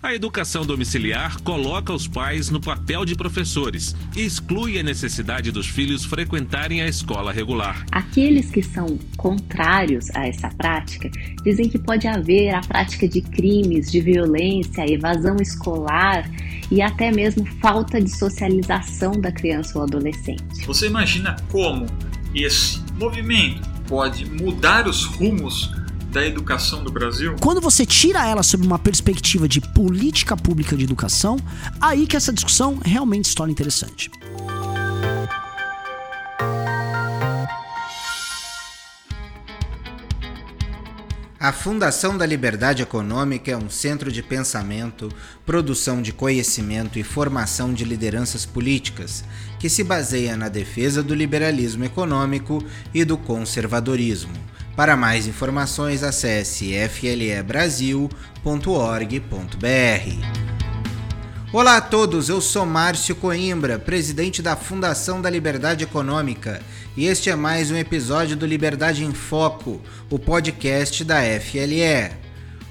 A educação domiciliar coloca os pais no papel de professores e exclui a necessidade dos filhos frequentarem a escola regular. Aqueles que são contrários a essa prática dizem que pode haver a prática de crimes, de violência, evasão escolar e até mesmo falta de socialização da criança ou adolescente. Você imagina como esse movimento pode mudar os rumos da educação do Brasil? Quando você tira ela sob uma perspectiva de política pública de educação, aí que essa discussão realmente se torna interessante. A Fundação da Liberdade Econômica é um centro de pensamento, produção de conhecimento e formação de lideranças políticas que se baseia na defesa do liberalismo econômico e do conservadorismo. Para mais informações, acesse flebrasil.org.br. Olá a todos, eu sou Márcio Coimbra, presidente da Fundação da Liberdade Econômica, e este é mais um episódio do Liberdade em Foco, o podcast da FLE.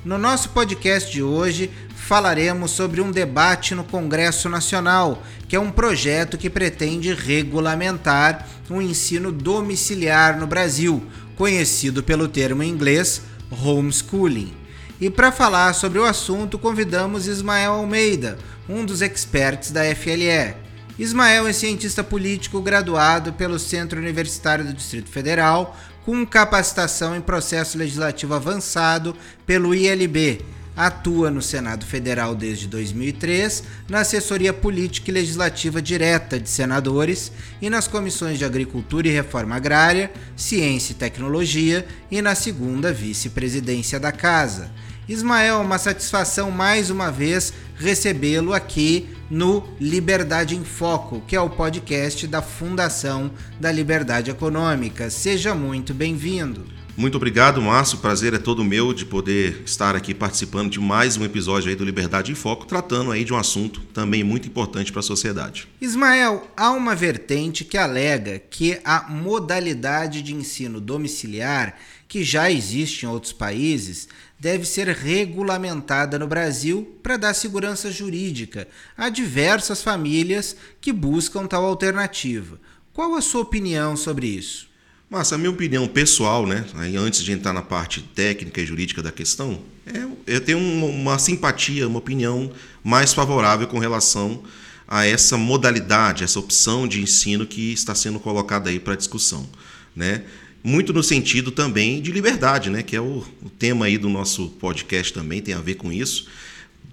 No nosso podcast de hoje, falaremos sobre um debate no Congresso Nacional, que é um projeto que pretende regulamentar o ensino domiciliar no Brasil, conhecido pelo termo em inglês homeschooling. E para falar sobre o assunto, convidamos Ismael Almeida, um dos experts da FLE. Ismael é cientista político graduado pelo Centro Universitário do Distrito Federal, com capacitação em processo legislativo avançado pelo ILB. Atua no Senado Federal desde 2003, na assessoria política e legislativa direta de senadores e nas comissões de Agricultura e Reforma Agrária, Ciência e Tecnologia e na segunda vice-presidência da Casa. Ismael, uma satisfação mais uma vez recebê-lo aqui no Liberdade em Foco, que é o podcast da Fundação da Liberdade Econômica. Seja muito bem-vindo. Muito obrigado, Márcio. Prazer é todo meu de poder estar aqui participando de mais um episódio aí do Liberdade em Foco, tratando aí de um assunto também muito importante para a sociedade. Ismael, há uma vertente que alega que a modalidade de ensino domiciliar, que já existe em outros países, deve ser regulamentada no Brasil para dar segurança jurídica a diversas famílias que buscam tal alternativa. Qual a sua opinião sobre isso? Mas a minha opinião pessoal, né, aí antes de entrar na parte técnica e jurídica da questão, é, eu tenho uma, simpatia, uma opinião mais favorável com relação a essa modalidade, essa opção de ensino que está sendo colocada aí para discussão, né? muito no sentido também de liberdade, né? que é o, o, tema aí do nosso podcast também, tem a ver com isso,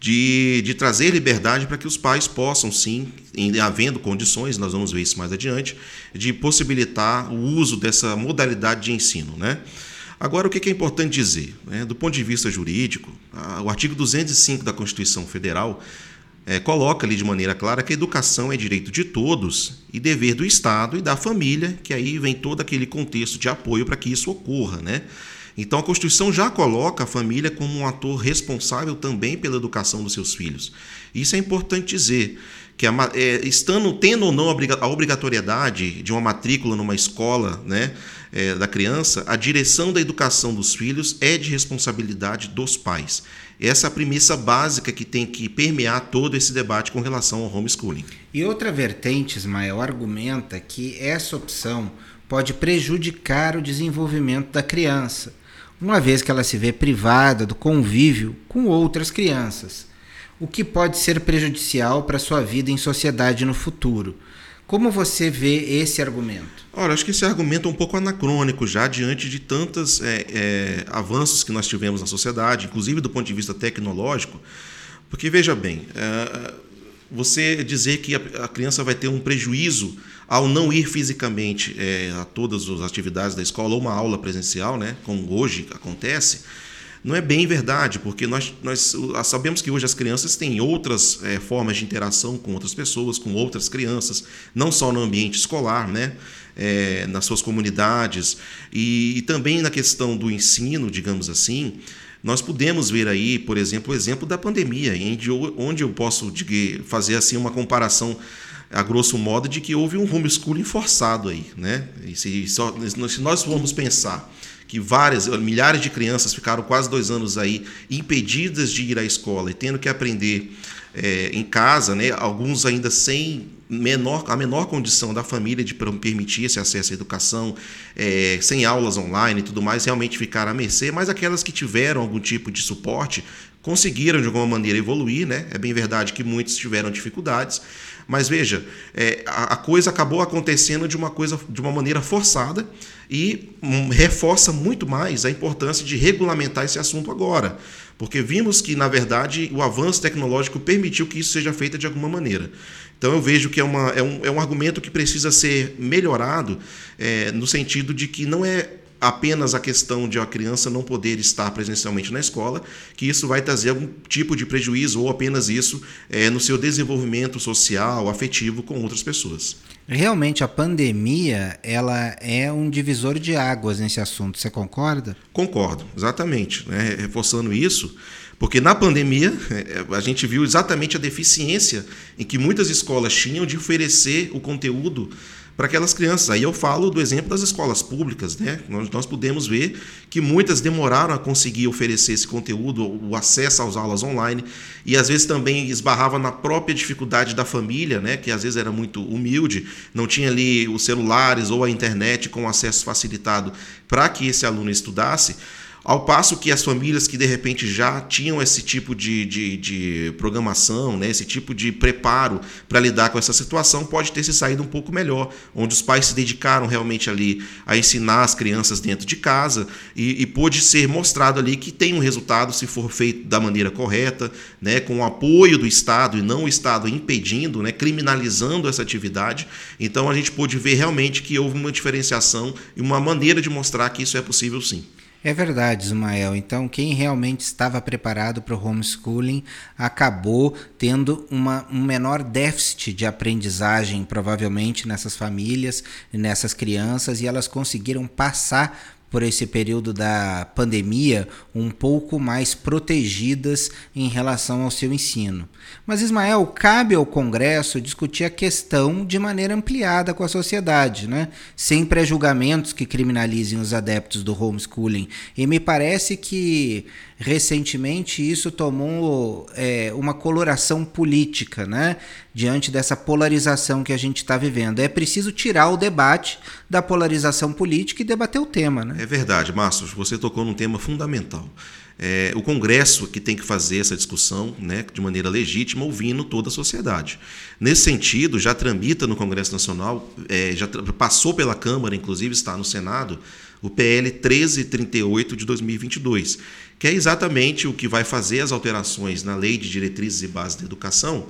de, de trazer liberdade para que os pais possam, sim, em, havendo condições, nós vamos ver isso mais adiante, de possibilitar o uso dessa modalidade de ensino. Né? Agora, o que é importante dizer? Né? Do ponto de vista jurídico, o artigo 205 da Constituição Federal é, coloca ali de maneira clara que a educação é direito de todos e dever do Estado e da família, que aí vem todo aquele contexto de apoio para que isso ocorra, né? Então a Constituição já coloca a família como um ator responsável também pela educação dos seus filhos. Isso é importante dizer que a, é, estando tendo ou não a obrigatoriedade de uma matrícula numa escola, né, é, da criança, a direção da educação dos filhos é de responsabilidade dos pais. Essa é a premissa básica que tem que permear todo esse debate com relação ao homeschooling. E outra vertente, Ismael, argumenta que essa opção pode prejudicar o desenvolvimento da criança, uma vez que ela se vê privada do convívio com outras crianças, o que pode ser prejudicial para sua vida em sociedade no futuro. Como você vê esse argumento? Olha, acho que esse argumento é um pouco anacrônico já diante de tantos é, é, avanços que nós tivemos na sociedade, inclusive do ponto de vista tecnológico, porque veja bem, é, você dizer que a, a, criança vai ter um prejuízo ao não ir fisicamente é, a todas as atividades da escola ou uma aula presencial, né, como hoje acontece, não é bem verdade, porque nós, nós sabemos que hoje as crianças têm outras é, formas de interação com outras pessoas, com outras crianças, não só no ambiente escolar, né? É, nas suas comunidades e, e também na questão do ensino, digamos assim, nós podemos ver aí, por exemplo, o exemplo da pandemia, onde eu posso fazer assim uma comparação a grosso modo de que houve um homeschooling forçado aí, né? E se, se nós formos pensar que várias, milhares de crianças ficaram quase dois anos aí impedidas de ir à escola e tendo que aprender é, em casa, né? alguns ainda sem menor, a menor condição da família de permitir esse acesso à educação, é, sem aulas online e tudo mais, realmente ficaram à mercê, mas aquelas que tiveram algum tipo de suporte conseguiram de alguma maneira evoluir, né? É bem verdade que muitos tiveram dificuldades, mas veja, é, a, a, coisa acabou acontecendo de uma coisa de uma maneira forçada e um, reforça muito mais a importância de regulamentar esse assunto agora. Porque vimos que, na verdade, o avanço tecnológico permitiu que isso seja feito de alguma maneira. Então eu vejo que é, uma, é, um, é um argumento que precisa ser melhorado é, no sentido de que não é apenas a questão de a criança não poder estar presencialmente na escola, que isso vai trazer algum tipo de prejuízo ou apenas isso é, no seu desenvolvimento social, afetivo com outras pessoas. Realmente a pandemia ela é um divisor de águas nesse assunto. Você concorda? Concordo, exatamente. Né? Reforçando isso, porque na pandemia a gente viu exatamente a deficiência em que muitas escolas tinham de oferecer o conteúdo para aquelas crianças. Aí eu falo do exemplo das escolas públicas, né? Nós, nós podemos ver que muitas demoraram a conseguir oferecer esse conteúdo, o acesso às aulas online, e às vezes também esbarrava na própria dificuldade da família, né? Que às vezes era muito humilde, não tinha ali os celulares ou a internet com acesso facilitado para que esse aluno estudasse. Ao passo que as famílias que de repente já tinham esse tipo de, de, de programação, né, esse tipo de preparo para lidar com essa situação, pode ter se saído um pouco melhor, onde os pais se dedicaram realmente ali a ensinar as crianças dentro de casa e, e pôde ser mostrado ali que tem um resultado se for feito da maneira correta, né, com o apoio do Estado e não o Estado impedindo, né, criminalizando essa atividade. Então a gente pôde ver realmente que houve uma diferenciação e uma maneira de mostrar que isso é possível sim. É verdade, Ismael. Então, quem realmente estava preparado para o homeschooling acabou tendo uma, um menor déficit de aprendizagem, provavelmente, nessas famílias, nessas crianças, e elas conseguiram passar por esse período da pandemia um pouco mais protegidas em relação ao seu ensino. Mas, Ismael, cabe ao Congresso discutir a questão de maneira ampliada com a sociedade, né? sem pré-julgamentos que criminalizem os adeptos do homeschooling. E me parece que recentemente isso tomou é, uma coloração política, né? Diante dessa polarização que a gente está vivendo. É preciso tirar o debate da polarização política e debater o tema, né? É verdade, Márcio, você tocou num tema fundamental. É, o Congresso que tem que fazer essa discussão né, de maneira legítima, ouvindo toda a sociedade. Nesse sentido, já tramita no Congresso Nacional, é, já passou pela Câmara, inclusive está no Senado, o PL 1338 de 2022, que é exatamente o que vai fazer as alterações na Lei de Diretrizes e Bases da Educação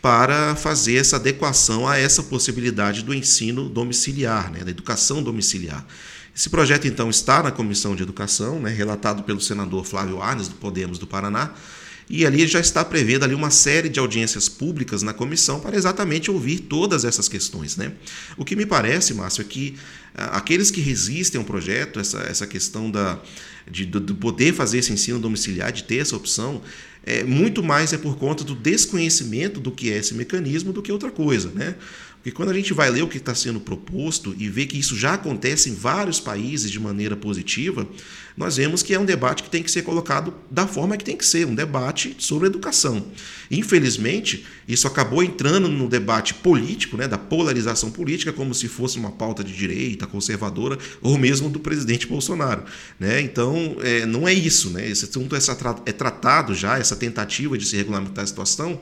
para fazer essa adequação a essa possibilidade do ensino domiciliar, né, da educação domiciliar. Esse projeto, então, está na Comissão de Educação, né, relatado pelo senador Flávio Arnes, do Podemos do Paraná, e ali já está prevendo ali uma série de audiências públicas na comissão para exatamente ouvir todas essas questões. Né? O que me parece, Márcio, é que ah, aqueles que resistem ao projeto, essa, essa questão da, de, de, de poder fazer esse ensino domiciliar, de ter essa opção, é, muito mais é por conta do desconhecimento do que é esse mecanismo do que outra coisa. Né? Porque quando a gente vai ler o que está sendo proposto e vê que isso já acontece em vários países de maneira positiva, nós vemos que é um debate que tem que ser colocado da forma que tem que ser, um debate sobre educação. Infelizmente, isso acabou entrando no debate político, né, da polarização política, como se fosse uma pauta de direita, conservadora, ou mesmo do presidente Bolsonaro. Né? Então, é, não é isso. Né? Esse assunto é tratado já, essa tentativa de se regulamentar a situação,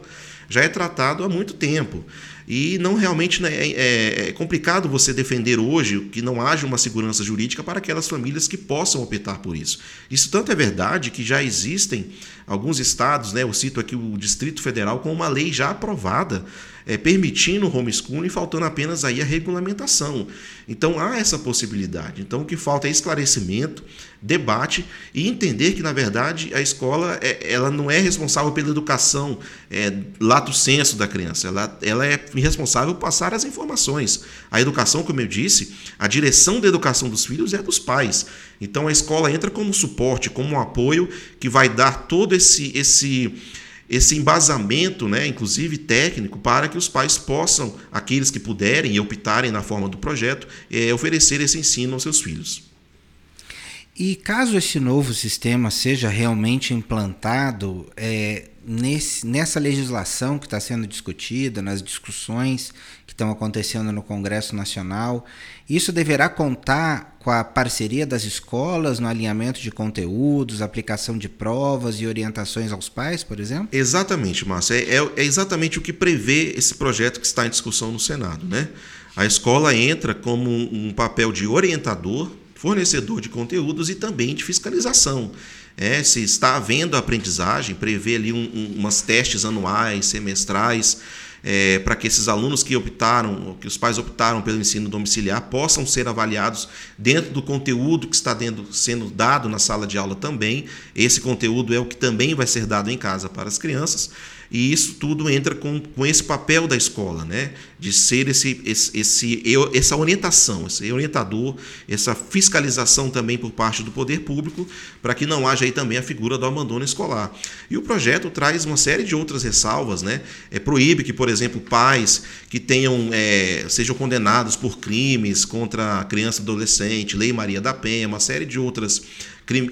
já é tratado há muito tempo. E não realmente né, é, é, é, complicado você defender hoje que não haja uma segurança jurídica para aquelas famílias que possam optar por isso. Isso tanto é verdade que já existem alguns estados, né, eu cito aqui o Distrito Federal, com uma lei já aprovada é, permitindo o homeschooling, faltando apenas aí a regulamentação. Então há essa possibilidade. Então o que falta é esclarecimento, debate e entender que, na verdade, a escola é, ela não é responsável pela educação é, lato senso da criança, ela, ela é responsável por passar as informações. A educação, como eu disse, a direção da educação dos filhos é dos pais. Então a escola entra como suporte, como um apoio que vai dar todo esse, esse esse embasamento, né, inclusive técnico, para que os pais possam, aqueles que puderem e optarem na forma do projeto, é, oferecer esse ensino aos seus filhos. E caso esse novo sistema seja realmente implantado, é, nesse, nessa legislação que está sendo discutida, nas discussões que estão acontecendo no Congresso Nacional, isso deverá contar com a parceria das escolas no alinhamento de conteúdos, aplicação de provas e orientações aos pais, por exemplo? Exatamente, Márcio. É, é, é exatamente o que prevê esse projeto que está em discussão no Senado. Né? A escola entra como um, um papel de orientador fornecedor de conteúdos e também de fiscalização. É, se está havendo aprendizagem, prevê ali um, um, umas testes anuais, semestrais, é, para que esses alunos que optaram, que os pais optaram pelo ensino domiciliar, possam ser avaliados dentro do conteúdo que está dentro, sendo dado na sala de aula também. Esse conteúdo é o que também vai ser dado em casa para as crianças. E isso tudo entra com, com esse papel da escola, né? de ser esse, esse, esse, essa orientação, esse orientador, essa fiscalização também por parte do poder público, para que não haja aí também a figura do abandono escolar. E o projeto traz uma série de outras ressalvas, né? É, proíbe que, por exemplo, pais que tenham é, sejam condenados por crimes contra a criança e adolescente, Lei Maria da Penha, uma série de outras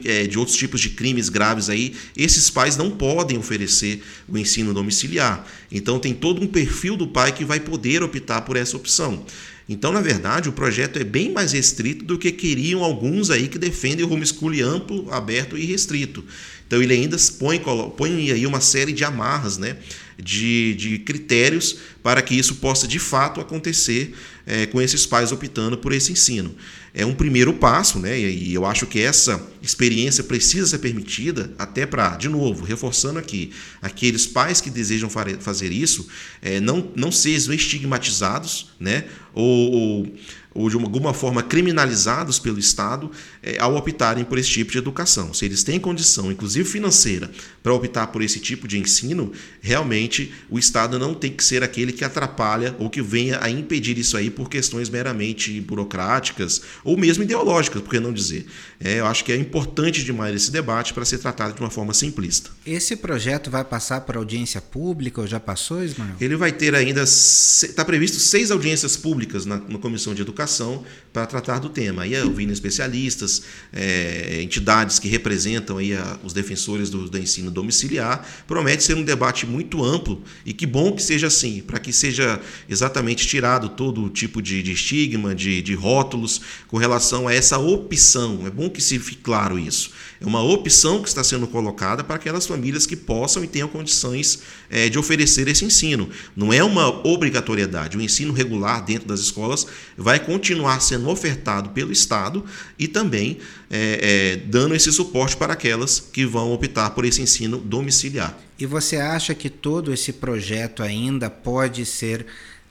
é, de outros tipos de crimes graves aí, esses pais não podem oferecer o ensino domiciliar. Então tem todo um perfil do pai que vai poder optar por essa opção. Então, na verdade, o projeto é bem mais restrito do que queriam alguns aí que defendem o homeschooling amplo, aberto e restrito. Então, ele ainda põe, põe aí uma série de amarras, né, de, de critérios para que isso possa de fato acontecer é, com esses pais optando por esse ensino é um primeiro passo, né? E eu acho que essa experiência precisa ser permitida até para, de novo, reforçando aqui, aqueles pais que desejam fazer isso é, não, não sejam estigmatizados, né? Ou, ou ou de alguma forma criminalizados pelo Estado é, ao optarem por esse tipo de educação. Se eles têm condição, inclusive financeira, para optar por esse tipo de ensino, realmente o Estado não tem que ser aquele que atrapalha ou que venha a impedir isso aí por questões meramente burocráticas ou mesmo ideológicas, por que não dizer. É, eu acho que é importante demais esse debate para ser tratado de uma forma simplista. Esse projeto vai passar para audiência pública ou já passou, Ismael? Ele vai ter ainda, está previsto seis audiências públicas na, na Comissão de Educação para tratar do tema. Aí ouvindo especialistas, é, entidades que representam aí a, os defensores do, do, ensino domiciliar, promete ser um debate muito amplo e que bom que seja assim, para que seja exatamente tirado todo tipo de, de estigma, de, de rótulos com relação a essa opção. É bom que se fique claro isso. É uma opção que está sendo colocada para aquelas famílias que possam e tenham condições é, de oferecer esse ensino. Não é uma obrigatoriedade. O ensino regular dentro das escolas vai continuar sendo ofertado pelo Estado e também é, é, dando esse suporte para aquelas que vão optar por esse ensino domiciliar. E você acha que todo esse projeto ainda pode ser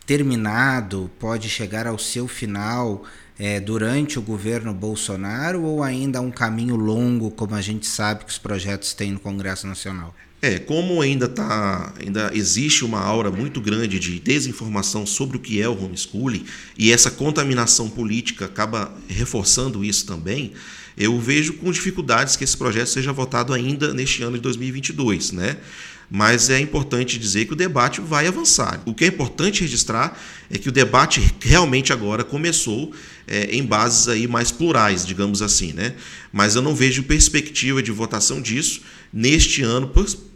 terminado, pode chegar ao seu final é, durante o governo Bolsonaro ou ainda um caminho longo, como a gente sabe que os projetos têm no Congresso Nacional? É, como ainda tá, ainda existe uma aura muito grande de desinformação sobre o que é o homeschooling e essa contaminação política acaba reforçando isso também, eu vejo com dificuldades que esse projeto seja votado ainda neste ano de 2022, né? Mas é importante dizer que o debate vai avançar. O que é importante registrar é que o debate realmente agora começou é, em bases aí mais plurais, digamos assim, né? Mas eu não vejo perspectiva de votação disso neste ano,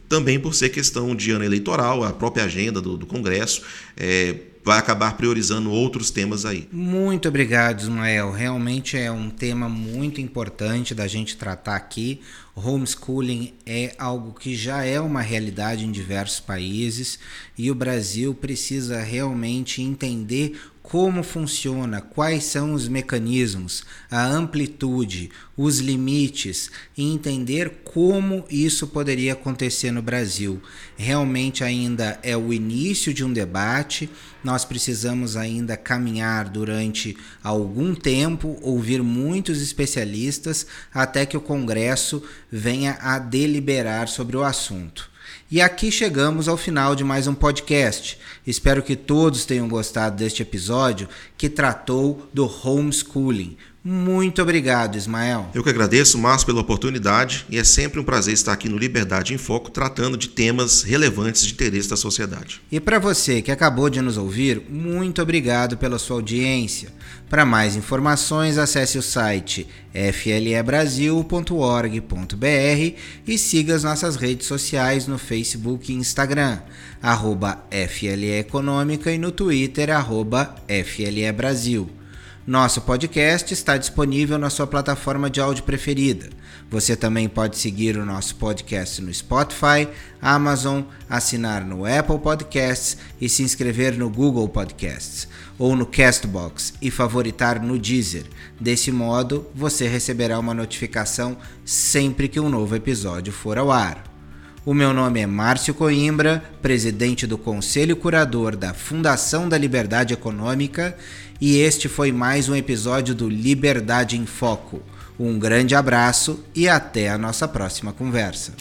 também por ser questão de ano eleitoral, a própria agenda do, do Congresso é, vai acabar priorizando outros temas aí. Muito obrigado, Ismael. Realmente é um tema muito importante da gente tratar aqui. Homeschooling é algo que já é uma realidade em diversos países e o Brasil precisa realmente entender como funciona, quais são os mecanismos, a amplitude, os limites e entender como isso poderia acontecer no Brasil. Realmente ainda é o início de um debate, nós precisamos ainda caminhar durante algum tempo, ouvir muitos especialistas até que o Congresso venha a deliberar sobre o assunto. E aqui chegamos ao final de mais um podcast. Espero que todos tenham gostado deste episódio que tratou do homeschooling. Muito obrigado, Ismael. Eu que agradeço, Márcio, pela oportunidade e é sempre um prazer estar aqui no Liberdade em Foco tratando de temas relevantes de interesse da sociedade. E para você que acabou de nos ouvir, muito obrigado pela sua audiência. Para mais informações, acesse o site flebrasil.org.br e siga as nossas redes sociais no Facebook e Instagram, arroba FLE Econômica e no Twitter, arroba FLE Brasil. Nosso podcast está disponível na sua plataforma de áudio preferida. Você também pode seguir o nosso podcast no Spotify, Amazon, assinar no Apple Podcasts e se inscrever no Google Podcasts ou no Castbox e favoritar no Deezer. Desse modo, você receberá uma notificação sempre que um novo episódio for ao ar. O meu nome é Márcio Coimbra, presidente do Conselho Curador da Fundação da Liberdade Econômica, e este foi mais um episódio do Liberdade em Foco. Um grande abraço e até a nossa próxima conversa.